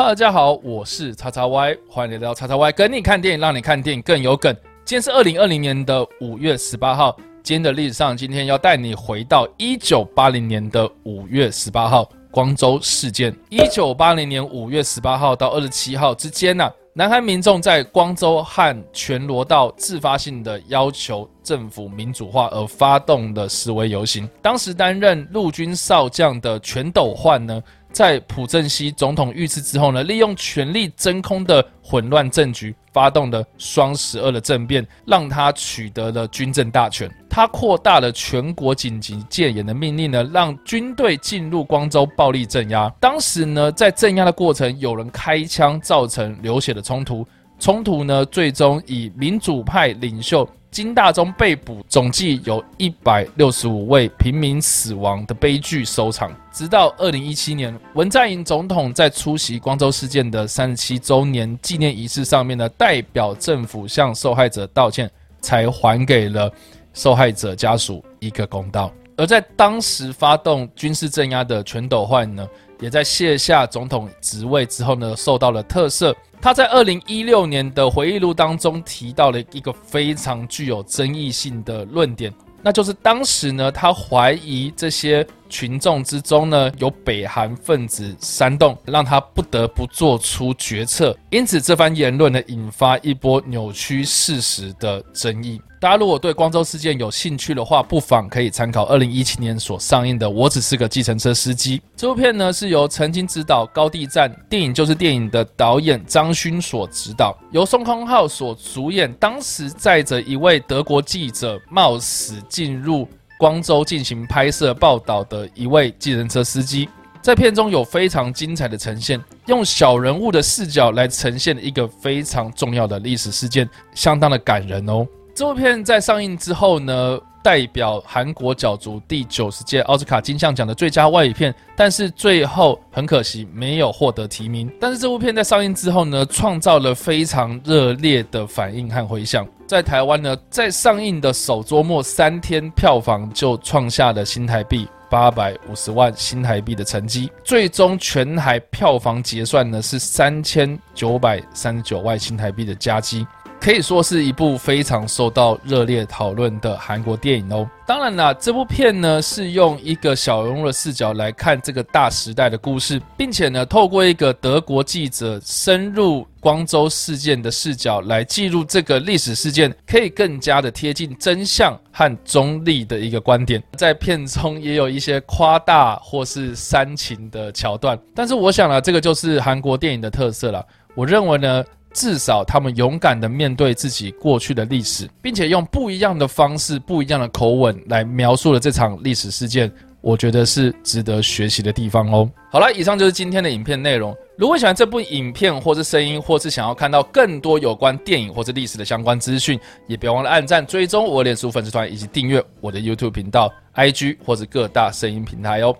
大家好，我是叉叉 Y，欢迎来到叉叉 Y，跟你看电影，让你看电影更有梗。今天是二零二零年的五月十八号，今天的历史上，今天要带你回到一九八零年的五月十八号，光州事件。一九八零年五月十八号到二十七号之间呢，南韩民众在光州和全罗道自发性的要求政府民主化而发动的示威游行。当时担任陆军少将的全斗焕呢？在朴正熙总统遇刺之后呢，利用权力真空的混乱政局，发动的双十二的政变，让他取得了军政大权。他扩大了全国紧急戒严的命令呢，让军队进入光州暴力镇压。当时呢，在镇压的过程，有人开枪，造成流血的冲突。冲突呢，最终以民主派领袖。金大中被捕，总计有一百六十五位平民死亡的悲剧收场。直到二零一七年，文在寅总统在出席光州事件的三十七周年纪念仪式上面呢，代表政府向受害者道歉，才还给了受害者家属一个公道。而在当时发动军事镇压的全斗焕呢，也在卸下总统职位之后呢，受到了特赦。他在二零一六年的回忆录当中提到了一个非常具有争议性的论点，那就是当时呢，他怀疑这些群众之中呢有北韩分子煽动，让他不得不做出决策。因此，这番言论呢引发一波扭曲事实的争议。大家如果对光州事件有兴趣的话，不妨可以参考二零一七年所上映的《我只是个计程车司机》这部片呢，是由曾经执导《高地战》电影就是电影的导演张勋所执导，由宋康昊所主演。当时载着一位德国记者冒死进入光州进行拍摄报道的一位计程车司机，在片中有非常精彩的呈现，用小人物的视角来呈现一个非常重要的历史事件，相当的感人哦。这部片在上映之后呢，代表韩国角逐第九十届奥斯卡金像奖的最佳外语片，但是最后很可惜没有获得提名。但是这部片在上映之后呢，创造了非常热烈的反应和回响。在台湾呢，在上映的首周末三天，票房就创下了新台币八百五十万新台币的成绩，最终全台票房结算呢是三千九百三十九万新台币的佳绩。可以说是一部非常受到热烈讨论的韩国电影哦。当然啦，这部片呢是用一个小人物的视角来看这个大时代的故事，并且呢透过一个德国记者深入光州事件的视角来记录这个历史事件，可以更加的贴近真相和中立的一个观点。在片中也有一些夸大或是煽情的桥段，但是我想呢，这个就是韩国电影的特色了。我认为呢。至少他们勇敢的面对自己过去的历史，并且用不一样的方式、不一样的口吻来描述了这场历史事件，我觉得是值得学习的地方哦。好了，以上就是今天的影片内容。如果喜欢这部影片，或是声音，或是想要看到更多有关电影或者历史的相关资讯，也别忘了按赞、追踪我脸书粉丝团，以及订阅我的 YouTube 频道、IG 或者各大声音平台哦。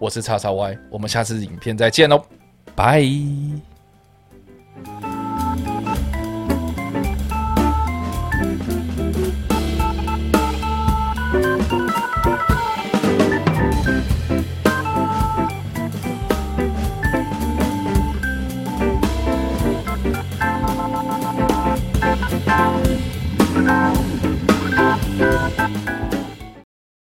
我是叉叉 Y，我们下次影片再见喽，拜。